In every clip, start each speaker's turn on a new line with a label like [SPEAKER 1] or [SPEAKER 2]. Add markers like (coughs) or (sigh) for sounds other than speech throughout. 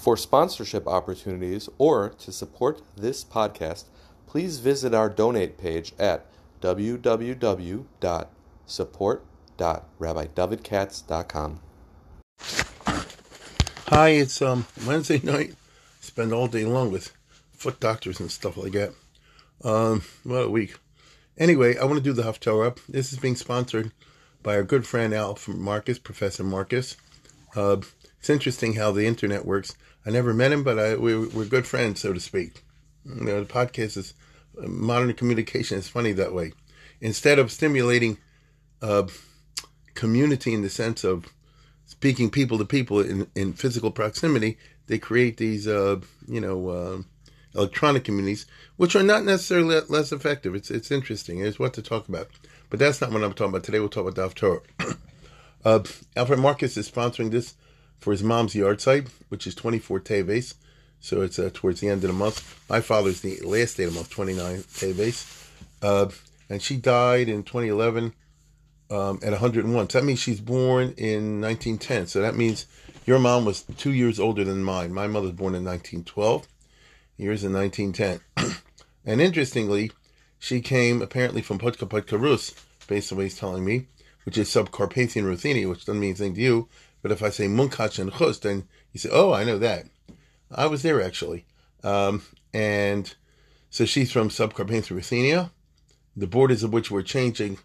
[SPEAKER 1] For sponsorship opportunities or to support this podcast, please visit our donate page at www.support.rabbidavidkatz.com.
[SPEAKER 2] Hi, it's um Wednesday (laughs) night. Spend all day long with foot doctors and stuff like that. Um, what a week. Anyway, I want to do the Haftarah. Up. This is being sponsored by our good friend Alfred Marcus, Professor Marcus. Uh, it's interesting how the internet works. I never met him, but I, we, we're good friends, so to speak. You know, the podcast is modern communication is funny that way. Instead of stimulating uh, community in the sense of speaking people to people in, in physical proximity, they create these, uh, you know, uh, electronic communities, which are not necessarily less effective. It's it's interesting. It's what to talk about. But that's not what I'm talking about. Today we'll talk about Haftorah. (coughs) uh, Alfred Marcus is sponsoring this for his mom's yahrzeit, which is 24 Teves. So it's uh, towards the end of the month. My father's the last day of the month, 29 Teves. Uh, and she died in 2011 um, at 101. So that means she's born in 1910. So that means your mom was two years older than mine. My mother was born in 1912. Yours in 1910. (clears throat) and interestingly, she came apparently from Podkapodka Rus, based on what he's telling me, which is subcarpathian Ruthenia, which doesn't mean anything to you. But if I say Munkach and Chus, then you say, oh, I know that. I was there actually. Um, and so she's from subcarpathian Ruthenia, the borders of which were changing.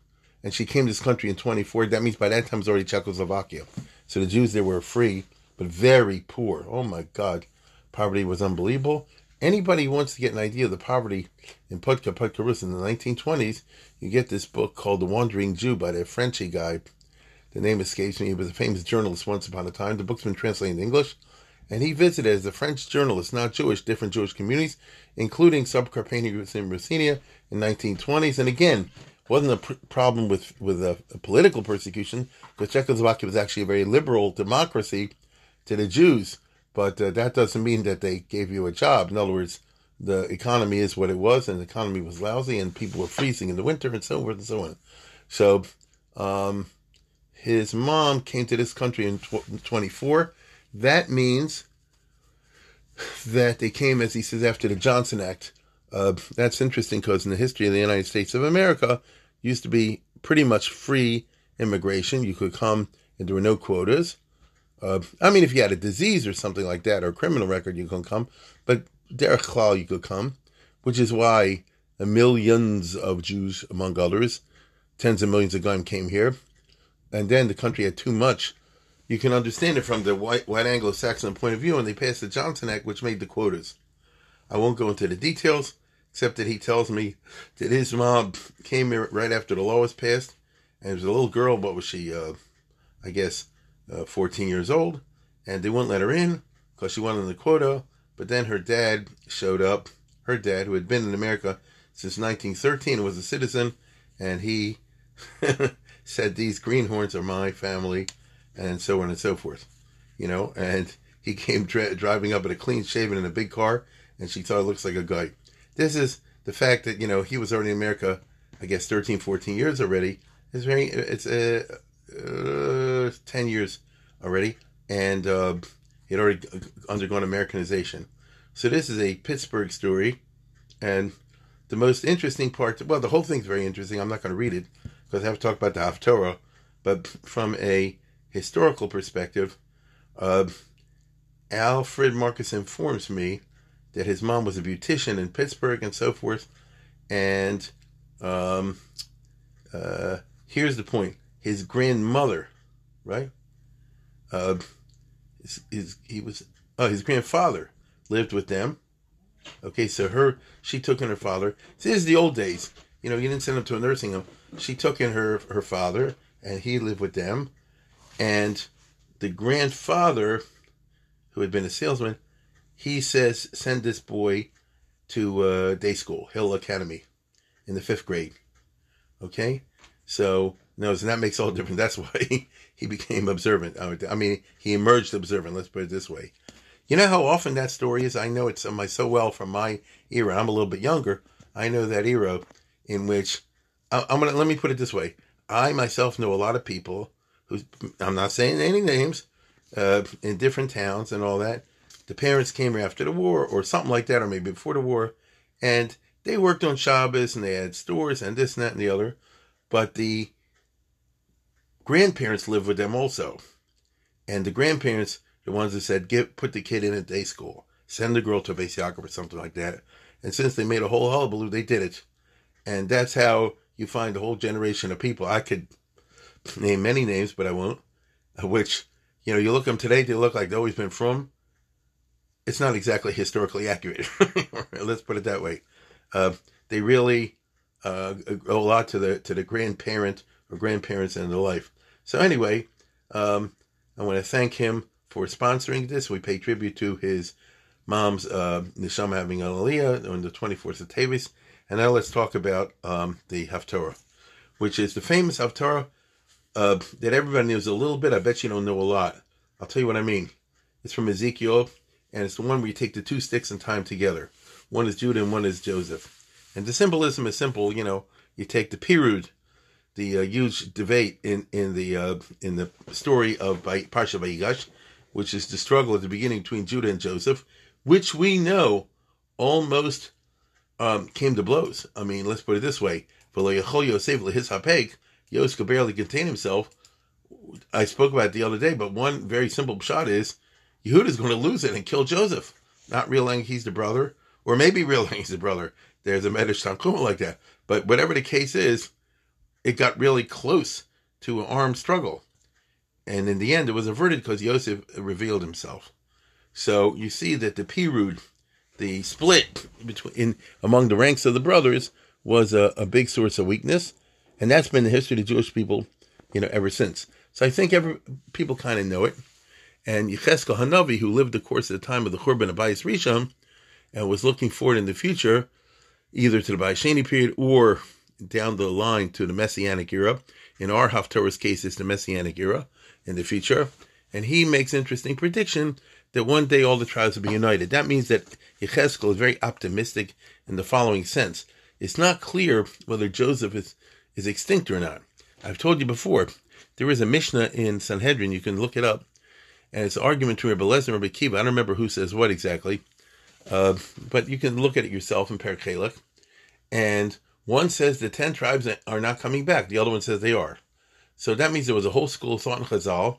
[SPEAKER 2] And she came to this country in 24. That means by that time it was already Czechoslovakia. So the Jews there were free, but very poor. Oh my God. Poverty was unbelievable anybody wants to get an idea of the poverty in Podka Podkarus in the 1920s, you get this book called The Wandering Jew by the Frenchy guy. The name escapes me. He was a famous journalist once upon a time. The book's been translated into English. And he visited as a French journalist, not Jewish, different Jewish communities, including subcarpathian in Ruthenia in 1920s. And again, wasn't a pr- problem with with a, a political persecution because Czechoslovakia was actually a very liberal democracy to the Jews. But uh, that doesn't mean that they gave you a job. In other words, the economy is what it was, and the economy was lousy, and people were freezing in the winter, and so forth and so on. So, um, his mom came to this country in 24. That means that they came, as he says, after the Johnson Act. Uh, that's interesting because in the history of the United States of America, used to be pretty much free immigration. You could come, and there were no quotas. Uh, I mean, if you had a disease or something like that, or a criminal record, you can come. But derech klal, you could come, which is why millions of Jews, among others, tens of millions of them came here. And then the country had too much. You can understand it from the white, white Anglo-Saxon point of view, and they passed the Johnson Act, which made the quotas. I won't go into the details, except that he tells me that his mom came here right after the law was passed, and it was a little girl. What was she? Uh, I guess uh, 14 years old, and they wouldn't let her in because she wanted the quota. But then her dad showed up, her dad, who had been in America since 1913, was a citizen, and he (laughs) said, These greenhorns are my family, and so on and so forth. You know, and he came dra- driving up in a clean shaven in a big car, and she thought it looks like a guy. This is the fact that, you know, he was already in America, I guess, 13, 14 years already. It's very, it's a, uh, 10 years already, and uh, he had already undergone Americanization. So this is a Pittsburgh story, and the most interesting part, well, the whole thing's very interesting. I'm not going to read it because I have to talk about the Haftorah, but from a historical perspective, uh, Alfred Marcus informs me that his mom was a beautician in Pittsburgh and so forth. And um, uh, here's the point his grandmother, right? Uh, his, his, he was oh his grandfather lived with them. Okay, so her she took in her father. See, This is the old days. You know, you didn't send him to a nursing home. She took in her her father, and he lived with them. And the grandfather, who had been a salesman, he says send this boy to uh, day school, Hillel Academy, in the fifth grade. Okay, so knows, and that makes all the difference. That's (laughs) why he, became observant. I mean, he emerged observant. Let's put it this way. You know how often that story is. I know it's so well from my era. I'm a little bit younger. I know that era in which I'm gonna let me put it this way. I myself know a lot of people who I'm not saying any names uh, in different towns and all that, the parents came after the war or something like that, or maybe before the war, and they worked on Shabbos and they had stores and this and that and the other, but the grandparents lived with them also, and the grandparents, the ones that said, "Get put the kid in a day school, send the girl to Beis Yaakov or something like that," and since they made a whole hullabaloo, they did it, and that's how you find a whole generation of people. I could name many names, but I won't. Which you know, you look them today, they look like they've always been frum. It's not exactly historically accurate. (laughs) Let's put it that way. Uh, they really uh, owe a lot to the to the grandparent or grandparents in the life. So anyway, um, I want to thank him for sponsoring this. We pay tribute to his mom's uh, neshama having an aliyah on the 24th of Teves. And now let's talk about um, the Haftorah, which is the famous Haftorah uh, that everybody knows a little bit. I bet you don't know a lot. I'll tell you what I mean. It's from Ezekiel, and it's the one where you take the two sticks and tie them together. One is Judah and one is Joseph. And the symbolism is simple. You know, you take the Pirud, the uh, huge debate in in the uh, in the story of Parsha Vayigash, which is the struggle at the beginning between Judah and Joseph, which we know almost um, came to blows. I mean, let's put it this way: Yosef Yosef could barely contain himself. I spoke about it the other day, but one very simple shot is Yehuda is going to lose it and kill Joseph, not realizing he's the brother, or maybe realizing he's the brother. There's a Medrash Tanchuma like that. But whatever the case is, it got really close to an armed struggle. And in the end, it was averted because Yosef revealed himself. So you see that the Pirud, the split between in, among the ranks of the brothers, was a, a big source of weakness. And that's been the history of the Jewish people, you know, ever since. So I think every people kind of know it. And Yecheskel Hanavi, who lived of course at the time of the Churban of Bayis Rishon, and was looking forward in the future, either to the Bayis Sheni period or down the line to the Messianic era. In our Haftorah's case, it's the Messianic era in the future. And he makes interesting prediction that one day all the tribes will be united. That means that Yecheskel is very optimistic in the following sense. It's not clear whether Joseph is is extinct or not. I've told you before, there is a Mishnah in Sanhedrin, you can look it up, and it's an argument between Rebbe Lezer and Kiva. I don't remember who says what exactly, uh, but you can look at it yourself in Perek Chelek. And one says the ten tribes are not coming back, the other one says they are. So that means there was a whole school of thought in Chazal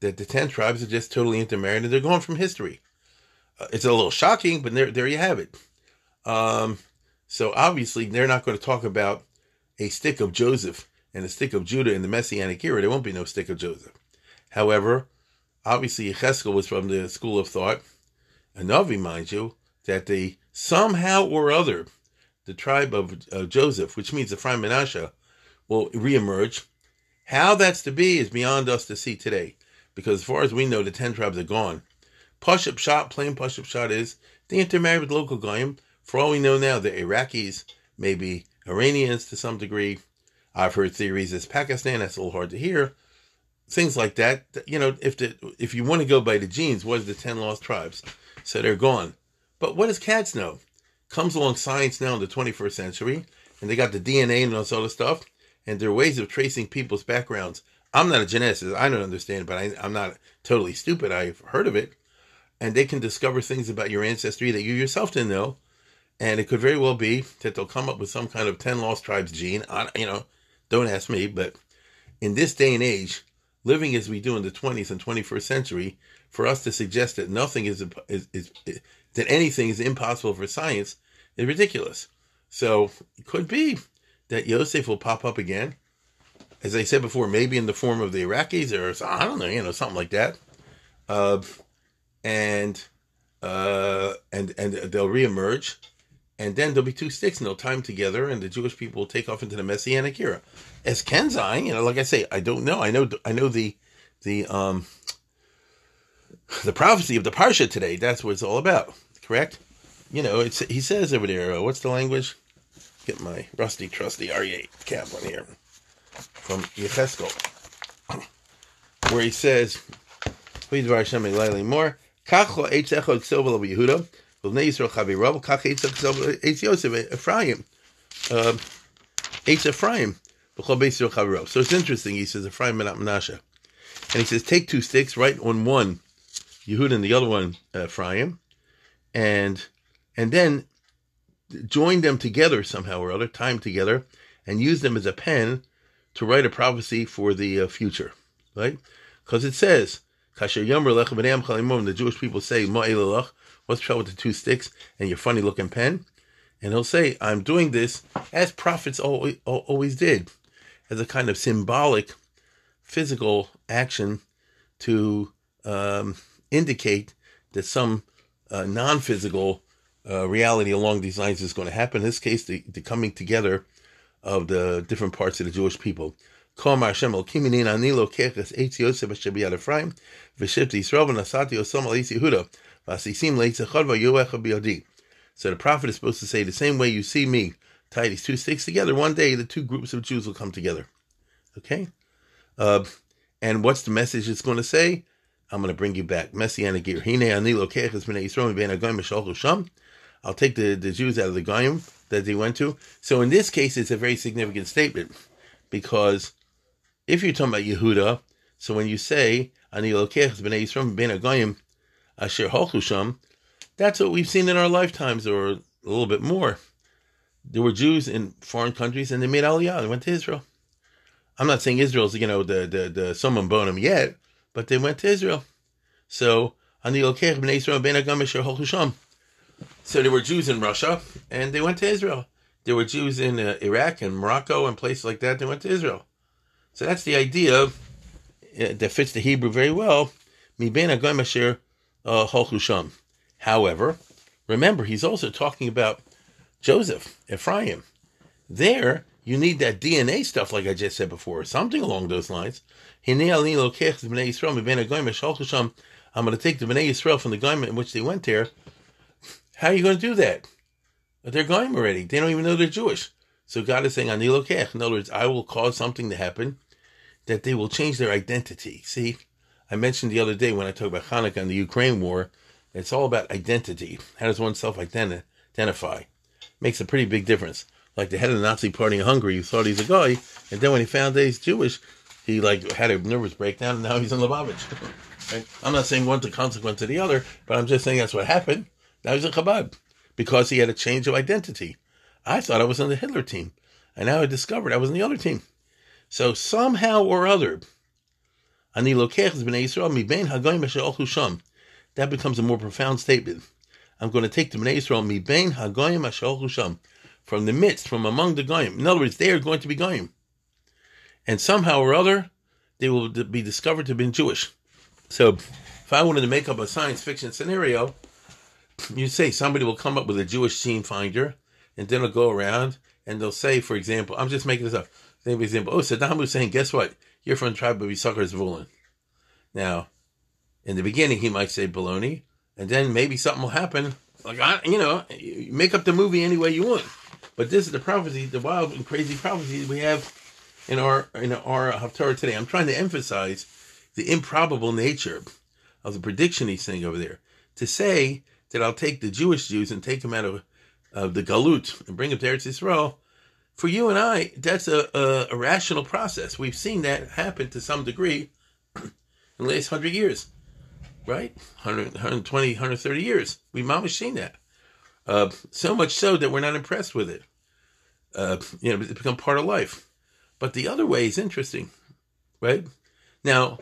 [SPEAKER 2] that the ten tribes are just totally intermarried and they're gone from history. Uh, it's a little shocking, but there, there you have it. Um, so obviously, they're not going to talk about a stick of Joseph and a stick of Judah in the Messianic era, there won't be no stick of Joseph. However, obviously Yecheskel was from the school of thought, a Navi, mind you, that they somehow or other, the tribe of uh, Joseph, which means the Ephraim Menashe, will reemerge. How that's to be is beyond us to see today, because as far as we know, the ten tribes are gone. Pashut pshat, plain Pashut pshat is they intermarry with local goyim. For all we know now, the Iraqis, maybe Iranians to some degree. I've heard theories as Pakistan. That's a little hard to hear. Things like that. You know, if the if you want to go by the genes, what is the ten lost tribes? So they're gone. But what does Katz know? Comes along science now in the 21st century, and they got the DNA and all this other stuff, and their ways of tracing people's backgrounds. I'm not a geneticist. I don't understand, but I, I'm not totally stupid. I've heard of it. And they can discover things about your ancestry that you yourself didn't know and it could very well be that they'll come up with some kind of 10 lost tribes gene. I, you know, don't ask me, but in this day and age, living as we do in the 20th and 21st century, for us to suggest that nothing is, is, is, is that anything is impossible for science is ridiculous. So it could be that Yosef will pop up again. As I said before, maybe in the form of the Iraqis or I don't know, you know, something like that. Uh, and uh, and and they'll reemerge and then there'll be two sticks and they'll them together and the Jewish people will take off into the Messianic era. As Kenzai, you know, like I say, I don't know. I know I know the the um the prophecy of the Parsha today, that's what it's all about. Correct? You know, it's he says over there, uh, what's the language? Get my rusty trusty R8 cap on here from Yecheskel. (coughs) Where he says, Please Hashem more. Kacho Eitzechot Silva Yehuda. B'nei Yisrael Chavirav, Kach Eitz Yosef, Ephraim. Eitz Ephraim, um, B'chol Beis Yisrael Chavirav. So it's interesting, he says, Ephraim and Menashe. And he says, take two sticks, right on one Yehuda and the other one uh, Ephraim, and and then join them together somehow or other, time together, and use them as a pen to write a prophecy for the uh, future, right? Because it says, the Jewish people say, what's the with the two sticks and your funny looking pen? And he'll say, I'm doing this as prophets always, always did, as a kind of symbolic, physical action to um, indicate that some uh, non physical uh, reality along these lines is going to happen. In this case, the, the coming together of the different parts of the Jewish people. So the prophet is supposed to say, the same way you see me tie these two sticks together, one day the two groups of Jews will come together. Okay? Uh, and what's the message it's going to say? I'm going to bring you back. Messianic gear. I'll take the, the Jews out of the Goyim that they went to. So in this case, it's a very significant statement because if you're talking about Yehuda, so when you say Ani Lokech b'nei Yisrael ben Goyim asher holchusham, that's what we've seen in our lifetimes, or a little bit more. There were Jews in foreign countries, and they made Aliyah. They went to Israel. I'm not saying Israel's you know the the the summum bonum yet, but they went to Israel. So Ani Lokech b'nei Yisrael ben Goyim asher holchusham. So there were Jews in Russia, and they went to Israel. There were Jews in uh, Iraq and Morocco and places like that. They went to Israel. So that's the idea uh, that fits the Hebrew very well. Uh, However, remember, he's also talking about Joseph, Ephraim. There, you need that DNA stuff, like I just said before, something along those lines. I'm going to take the Bnei Yisrael from the garment in which they went there how are you going to do that? They're going already. They don't even know they're Jewish. So God is saying. In other words, I will cause something to happen that they will change their identity. See, I mentioned the other day when I talked about Hanukkah and the Ukraine war, it's all about identity. How does one self identify? Makes a pretty big difference. Like the head of the Nazi party in Hungary, you thought he's a goy, and then when he found that he's Jewish, he like had a nervous breakdown, and now he's in Lubavitch. (laughs) right? I'm not saying one's a consequence of the other, but I'm just saying that's what happened. Now he's a Chabad because he had a change of identity. I thought I was on the Hitler team, and now I discovered I was on the other team. So somehow or other, ani Yisrael That becomes a more profound statement. I'm going to take the bnei Yisrael mibein hagoyim sham from the midst, from among the goyim. In other words, they are going to be goyim, and somehow or other, they will be discovered to have been Jewish. So, if I wanted to make up a science fiction scenario, you say somebody will come up with a Jewish scene finder, and then they'll go around and they'll say, for example, I'm just making this up. For example, oh, Saddam Hussein, guess what? You're from the tribe of Yisachar Zvulun. Now, in the beginning, he might say baloney, and then maybe something will happen. Like, I, you know, make up the movie any way you want. But this is the prophecy, the wild and crazy prophecy we have in our in our Haftarah today. I'm trying to emphasize the improbable nature of the prediction he's saying over there. To say that I'll take the Jewish Jews and take them out of, of the Galut and bring them to Eretz Yisrael, for you and I, that's a, a, a rational process. We've seen that happen to some degree (clears throat) in the last hundred years, right? 100, 120, 130 years. We've almost seen that. Uh, so much so that we're not impressed with it. Uh, you know, it's become part of life. But the other way is interesting, right? Now,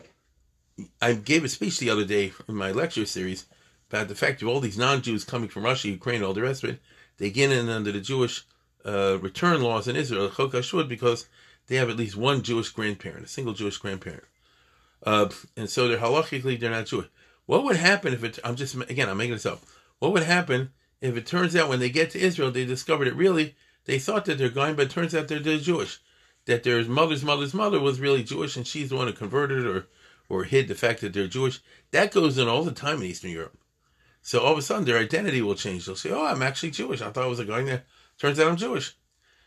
[SPEAKER 2] I gave a speech the other day in my lecture series about the fact of all these non-Jews coming from Russia, Ukraine, all the rest of it, they get in under the Jewish uh, return laws in Israel, Chok because they have at least one Jewish grandparent, a single Jewish grandparent. Uh, and so they're halachically, they're not Jewish. What would happen if it, I'm just, again, I'm making this up. What would happen if it turns out when they get to Israel, they discovered it really, they thought that they're going, but it turns out they're, they're Jewish. That their mother's mother's mother was really Jewish and she's the one who converted or, or hid the fact that they're Jewish. That goes on all the time in Eastern Europe. So all of a sudden, their identity will change. They'll say, "Oh, I'm actually Jewish. I thought I was goy there. Turns out I'm Jewish."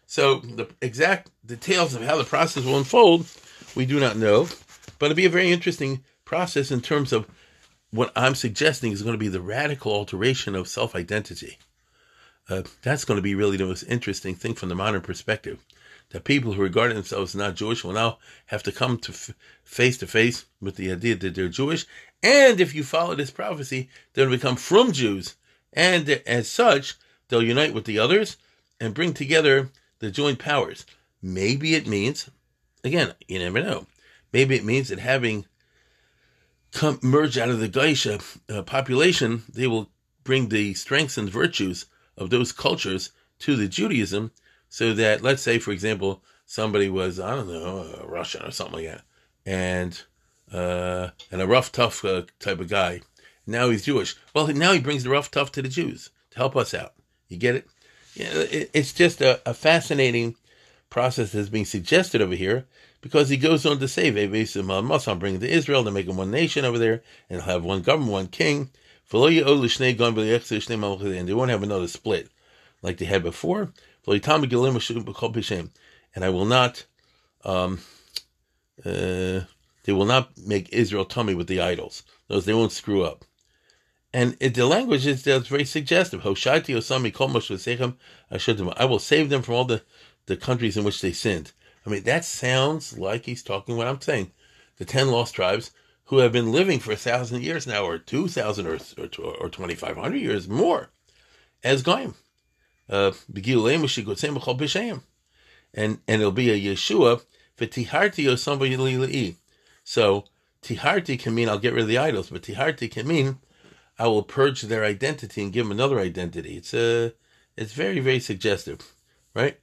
[SPEAKER 2] So the exact details of how the process will unfold, we do not know, but it'll be a very interesting process in terms of what I'm suggesting is going to be the radical alteration of self-identity. Uh, that's going to be really the most interesting thing from the modern perspective. That people who regard themselves as not Jewish will now have to come to face to face with the idea that they're Jewish. And if you follow this prophecy, they'll become frum Jews. And as such, they'll unite with the others and bring together the joint powers. Maybe it means, again, you never know. Maybe it means that having come merge out of the Geisha uh, population, they will bring the strengths and virtues of those cultures to the Judaism, so that let's say, for example, somebody was I don't know a Russian or something like that, and uh, and a rough, tough uh, type of guy. Now he's Jewish. Well, now he brings the rough, tough to the Jews to help us out. You get it? Yeah, it, it's just a, a fascinating process that's being suggested over here because he goes on to say, I'll bring to Israel to make them one nation over there and have one government, one king. And they won't have another split like they had before. And I will not, um, uh, they will not make Israel tamei with the idols. Those they won't screw up. And it, the language is that's very suggestive. I should I will save them from all the, the countries in which they sinned. I mean, that sounds like he's talking what I'm saying. The ten lost tribes who have been living for a thousand years now, or two thousand, or or, or twenty five hundred years more, as goyim. Uh, and and it'll be a Yeshua for tiharti or somebody So tiharti can mean I'll get rid of the idols, but tiharti can mean I will purge their identity and give them another identity. It's a uh, it's very very suggestive, right?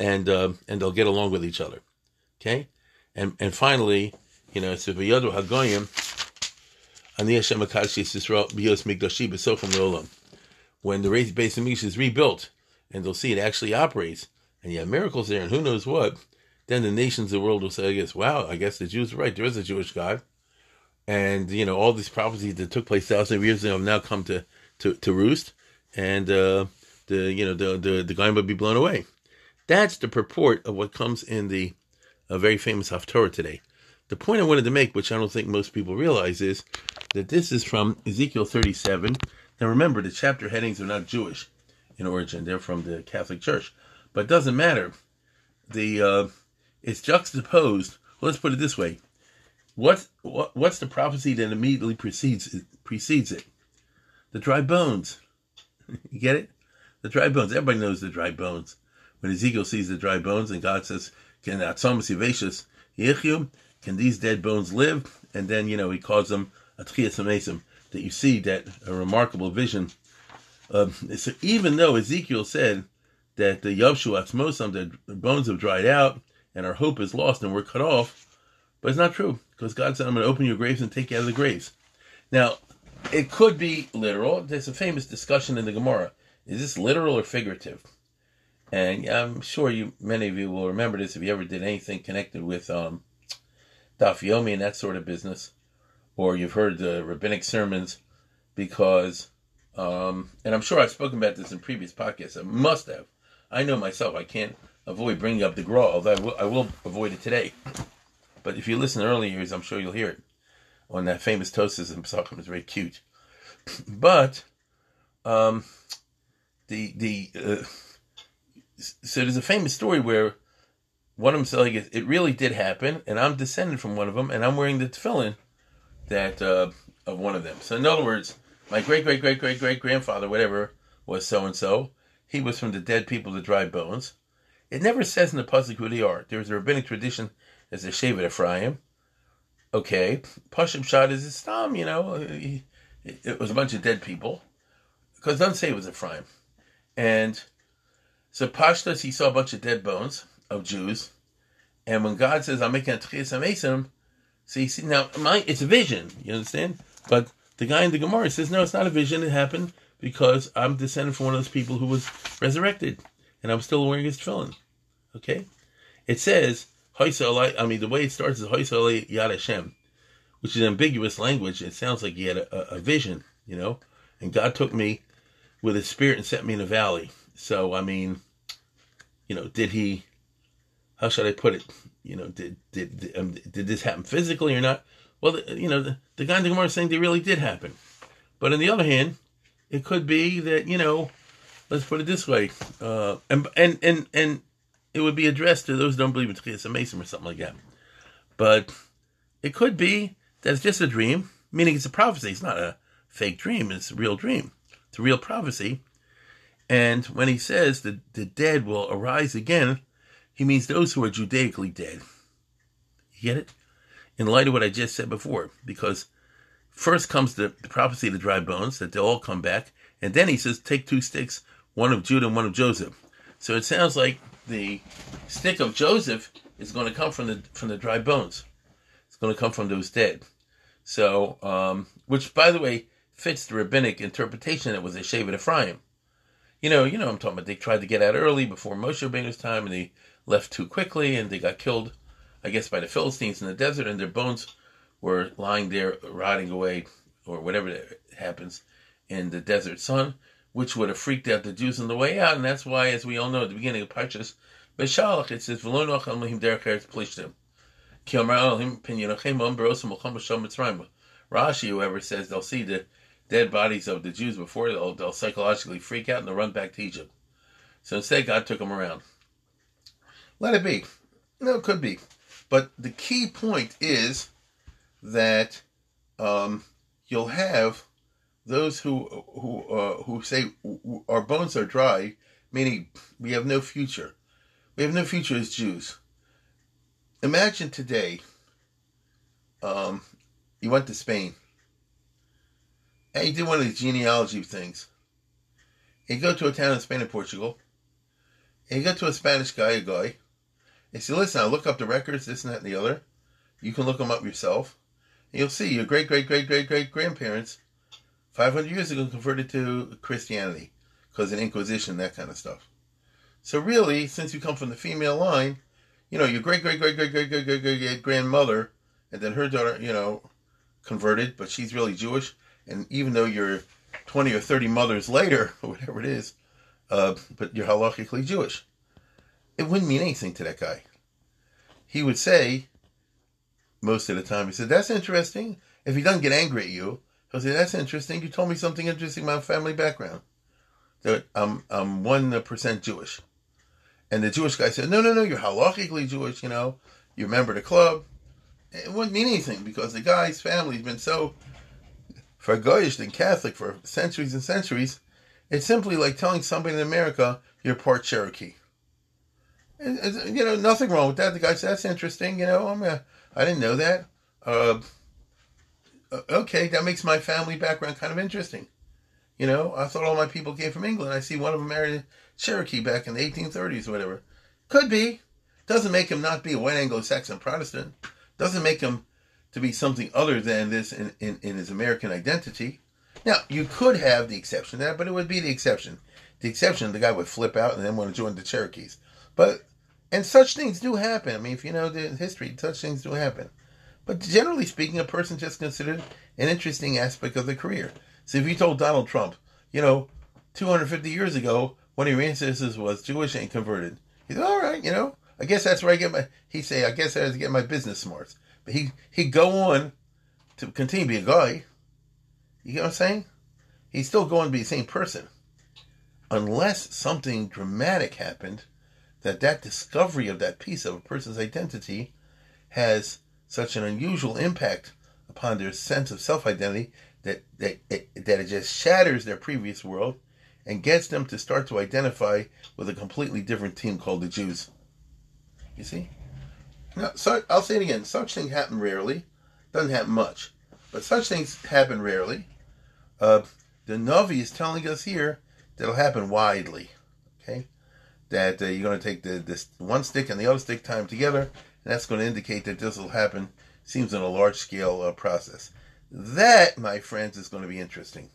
[SPEAKER 2] And uh, and they'll get along with each other. Okay, and and finally, you know, it's v'yadu hagoyim. Ani Hashem biyos migdashi b'sochem leolam. When the base of Mish is rebuilt, and they'll see it actually operates, and you have miracles there, and who knows what, then the nations of the world will say, I guess, wow, I guess the Jews are right. There is a Jewish God. And, you know, all these prophecies that took place thousands of years ago have now come to, to, to roost. And, uh, the, you know, the, the, the guy will be blown away. That's the purport of what comes in the very famous Haftorah today. The point I wanted to make, which I don't think most people realize, is that this is from Ezekiel 37. Now remember, the chapter headings are not Jewish in origin; they're from the Catholic Church, but it doesn't matter. The uh, it's juxtaposed. Let's put it this way: what, what what's the prophecy that immediately precedes precedes it? The dry bones. (laughs) you get it? The dry bones. Everybody knows the dry bones. When Ezekiel sees the dry bones, and God says, "Can that somebody Can these dead bones live?" And then you know He calls them a that you see that a remarkable vision um, so even though Ezekiel said that the Yavshu Atzmosam, the bones have dried out and our hope is lost and we're cut off, but it's not true because God said, I'm going to open your graves and take you out of the graves. Now, it could be literal. There's a famous discussion in the Gemara. Is this literal or figurative? And I'm sure you, many of you will remember this if you ever did anything connected with um, Daf Yomi and that sort of business, or you've heard the rabbinic sermons, because um, and I'm sure I've spoken about this in previous podcasts. I must have. I know myself. I can't avoid bringing up the Gra, although I will, I will avoid it today. But if you listen earlier I'm sure you'll hear it on that famous Tosfos and Pesachim. It's very cute. (clears throat) But um, the the uh, so there's a famous story where one of them said like it, it, really did happen, and I'm descended from one of them, and I'm wearing the tefillin that uh, of one of them. So in other words my great great great great great grandfather, whatever, was so and so. He was from the dead people, the dry bones. It never says in the pasuk who they are. There's a rabbinic tradition as a Shevet Ephraim. Okay, Pashim Shad is Islam, you know. It was a bunch of dead people. Because doesn't say it was Ephraim. And so Pashtas, he saw a bunch of dead bones of Jews. And when God says, I'm making a Tchias Hameisim, see, see, now, my, it's a vision, you understand? But the guy in the Gemara says, no, it's not a vision. It happened because I'm descended from one of those people who was resurrected, and I'm still wearing his tefillin. Okay, it says, I mean, the way it starts is Yad Hashem, which is ambiguous language. It sounds like he had a, a, vision, you know, and God took me with his spirit and set me in a valley. So, I mean, you know, did he? How should I put it? You know, did did did, um, did this happen physically or not? Well, you know, the, the guy in the Gemara is saying they really did happen. But on the other hand, it could be that, you know, let's put it this way, uh, and, and, and, and it would be addressed to those who don't believe in Tchias Hameisim or something like that. But it could be that it's just a dream, meaning it's a prophecy. It's not a fake dream, it's a real dream. It's a real prophecy. And when he says that the dead will arise again, he means those who are Judaically dead. You get it? In light of what I just said before, because first comes the, the prophecy of the dry bones, that they'll all come back, and then he says, take two sticks, one of Judah and one of Joseph. So it sounds like the stick of Joseph is going to come from the from the dry bones. It's going to come from those dead. So, um, which by the way fits the rabbinic interpretation that was a Shevet Ephraim. You know, you know, I'm talking about. They tried to get out early before Moshe Rabbeinu's time, and they left too quickly, and they got killed, I guess, by the Philistines in the desert, and their bones were lying there, rotting away, or whatever happens in the desert sun which would have freaked out the Jews on the way out, and that's why, as we all know, at the beginning of Parshas Beshalach, it says, "V'lo nocham derech eretz plishtim." Rashi, whoever says they'll see the dead bodies of the Jews before they'll, they'll psychologically freak out and they'll run back to Egypt. So instead, God took them around. Let it be. No, it could be. But the key point is that um, you'll have those who who uh, who say our bones are dry, meaning we have no future. We have no future as Jews. Imagine today. Um, you went to Spain, and you did one of these genealogy things. You go to a town in Spain and Portugal, and you go to a Spanish guy, a guy. And say, "Listen, I look up the records, this and that and the other. You can look them up yourself. And you'll see your great great great great great grandparents 500 years ago converted to Christianity because of Inquisition, that kind of stuff. So really, since you come from the female line, you know, your great great great great great great great great great grandmother, and then her daughter, you know, converted, but she's really Jewish. And even though you're 20 or 30 mothers later, or whatever it is, uh, but you're halachically Jewish, it wouldn't mean anything to that guy. He would say, most of the time, he said, "That's interesting." If he doesn't get angry at you, He'll say, that's interesting. You told me something interesting about family background. That I'm, I'm 1% Jewish. And the Jewish guy said, no, no, no, you're halachically Jewish, you know. You remember the club. It wouldn't mean anything because the guy's family's been so goyish and Catholic for centuries and centuries. It's simply like telling somebody in America you're part Cherokee. You know, nothing wrong with that. The guy said, that's interesting. You know, I'm a, I didn't know that. Uh, uh, okay, that makes my family background kind of interesting. You know, I thought all my people came from England. I see one of them married a Cherokee back in the 1830s or whatever. Could be. Doesn't make him not be a white Anglo-Saxon Protestant. Doesn't make him to be something other than this in, in, in his American identity. Now, you could have the exception to that, but it would be the exception. The exception, the guy would flip out and then want to join the Cherokees. But, and such things do happen. I mean, if you know the history, such things do happen. But generally speaking, a person just considered an interesting aspect of the career. So if you told Donald Trump, you know, 250 years ago, one of your ancestors was Jewish and converted, he'd all right, you know, I guess that's where I get my, he'd say, I guess I get my business smarts. But he, he'd go on to continue to be a goy. You get what I'm saying? He's still going to be the same person. Unless something dramatic happened that that discovery of that piece of a person's identity has such an unusual impact upon their sense of self identity that, that, it, that it just shatters their previous world and gets them to start to identify with a completely different team called the Jews. You see? Now, so, I'll say it again such things happen rarely, doesn't happen much, but such things happen rarely. Uh, the Navi is telling us here that it'll happen widely. That uh, you're going to take the this one stick and the other stick time together and that's going to indicate that this will happen, seems in a large scale uh, process. That, my friends, is going to be interesting.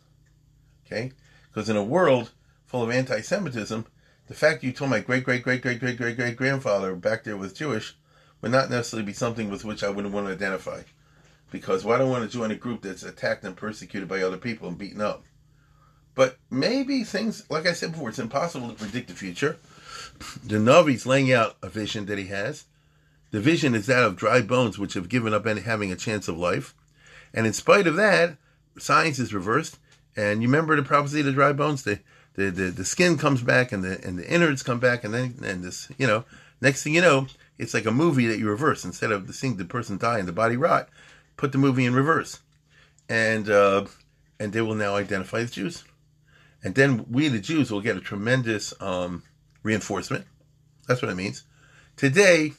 [SPEAKER 2] Okay? Because in a world full of anti Semitism, the fact you told my great great great great great great great grandfather back there was Jewish would not necessarily be something with which I wouldn't want to identify. Because why do I want to join a group that's attacked and persecuted by other people and beaten up? But maybe things, like I said before, it's impossible to predict the future. The Navi's laying out a vision that he has. The vision is that of dry bones which have given up any, having a chance of life. And in spite of that, science is reversed. And you remember the prophecy of the dry bones? The, the, the, the skin comes back and the, and the innards come back and then, and this, you know, Next thing you know, it's like a movie that you reverse. Instead of seeing the person die and the body rot, put the movie in reverse. And uh, and they will now identify as Jews. And then we, the Jews, will get a tremendous um, reinforcement. That's what it means. Today,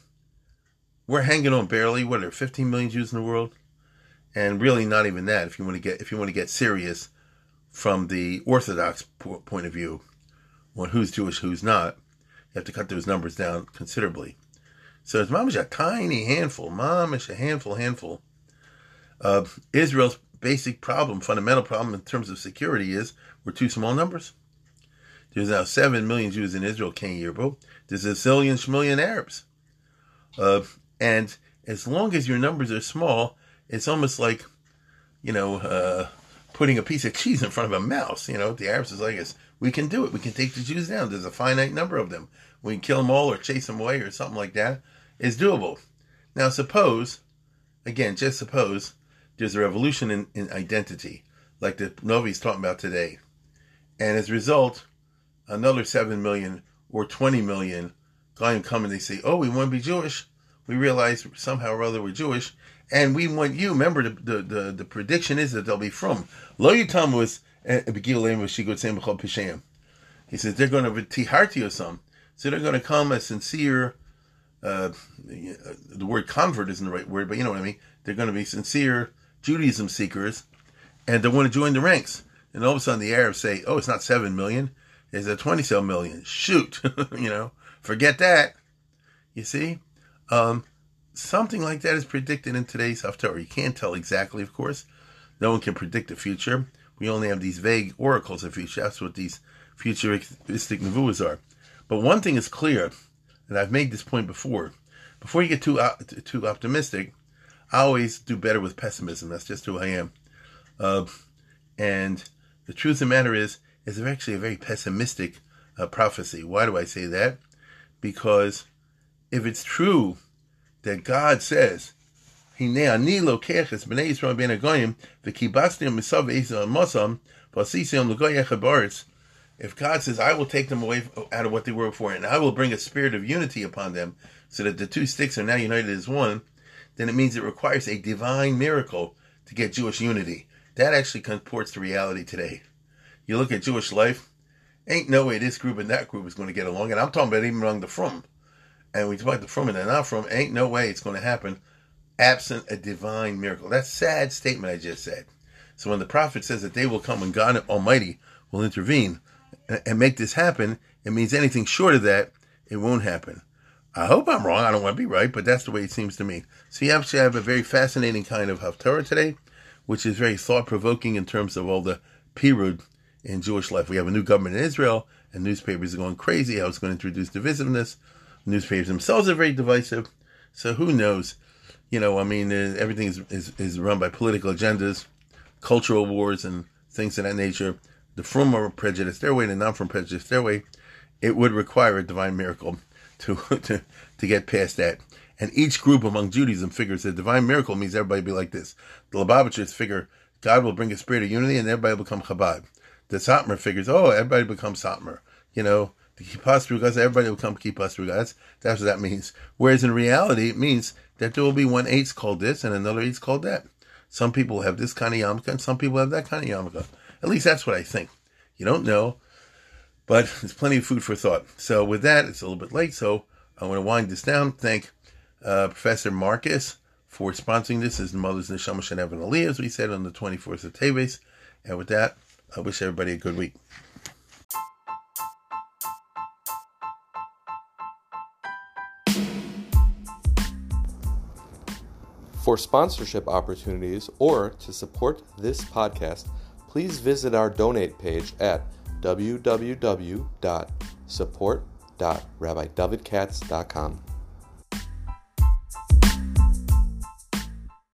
[SPEAKER 2] we're hanging on barely. What are there, 15 million Jews in the world? And really, not even that. If you want to get if you want to get serious from the Orthodox point of view on who's Jewish, who's not, you have to cut those numbers down considerably. So it's mamish a tiny handful, mamish a handful, handful. Uh, Israel's basic problem, fundamental problem in terms of security is we're too small numbers. There's now 7 million Jews in Israel, kein yirbu. There's a zillion million Arabs. Uh, and as long as your numbers are small, it's almost like, you know, uh, putting a piece of cheese in front of a mouse. You know, the Arabs is like, we can do it. We can take the Jews down. There's a finite number of them. We can kill them all or chase them away or something like that. It's doable. Now, suppose, again, just suppose, there's a revolution in, in identity, like the Novi's talking about today. And as a result, another 7 million or 20 million Goyim come and they say, oh, we want to be Jewish. We realize somehow or other we're Jewish. And we want you, remember, the, the, the, the prediction is that they'll be frum. Lo Yutam was eh, He says they're going to be tiharti or some. So they're going to come a sincere, uh, the word convert isn't the right word, but you know what I mean. They're going to be sincere Judaism seekers, and they want to join the ranks. And all of a sudden, the Arabs say, "Oh, it's not seven million; it's a million. Shoot, (laughs) you know, forget that." You see, um, something like that is predicted in today's Haftarah. You can't tell exactly, of course. No one can predict the future. We only have these vague oracles of future. That's what these futuristic nevuahs are. But one thing is clear, and I've made this point before. Before you get too uh, too optimistic, I always do better with pessimism. That's just who I am. Uh, and the truth of the matter is, it's actually a very pessimistic uh, prophecy. Why do I say that? Because if it's true that God says. If God says, "I will take them away out of what they were before, and I will bring a spirit of unity upon them, so that the two sticks are now united as one," then it means it requires a divine miracle to get Jewish unity. That actually comports to reality today. You look at Jewish life, ain't no way this group and that group is going to get along. And I'm talking about even among the frum. And we talk about the frum and the not frum, ain't no way it's going to happen absent a divine miracle. That's sad statement I just said. So when the prophet says that they will come and God Almighty will intervene and make this happen, it means anything short of that, it won't happen. I hope I'm wrong. I don't want to be right, but that's the way it seems to me. So you actually have a very fascinating kind of Haftarah today, which is very thought provoking in terms of all the pirud in Jewish life. We have a new government in Israel, and newspapers are going crazy how it's going to introduce divisiveness. Newspapers themselves are very divisive. So who knows? You know, I mean, uh, everything is, is, is run by political agendas, cultural wars, and things of that nature. The frum are prejudiced their way, the non frum prejudice their way. It would require a divine miracle to (laughs) to to get past that. And each group among Judaism figures the divine miracle means everybody be like this. The Lubavitchers figure God will bring a spirit of unity and everybody will become Chabad. The Satmar figures, oh, everybody becomes Satmar. You know, the Kippas Srugas, everybody will become Kippas Srugas. That's what that means. Whereas in reality, it means that there will be one eight's called this and another eight's called that. Some people have this kind of yarmulke and some people have that kind of yarmulke. At least that's what I think. You don't know. But (laughs) there's plenty of food for thought. So with that, it's a little bit late, so I want to wind this down. Thank uh, Professor Marcus for sponsoring this. As the Mother's Neshama Shenev Ali, as we said on the 24th of Teves. And with that, I wish everybody a good week.
[SPEAKER 1] For sponsorship opportunities or to support this podcast, please visit our donate page at www.support.rabbidavidkatz.com.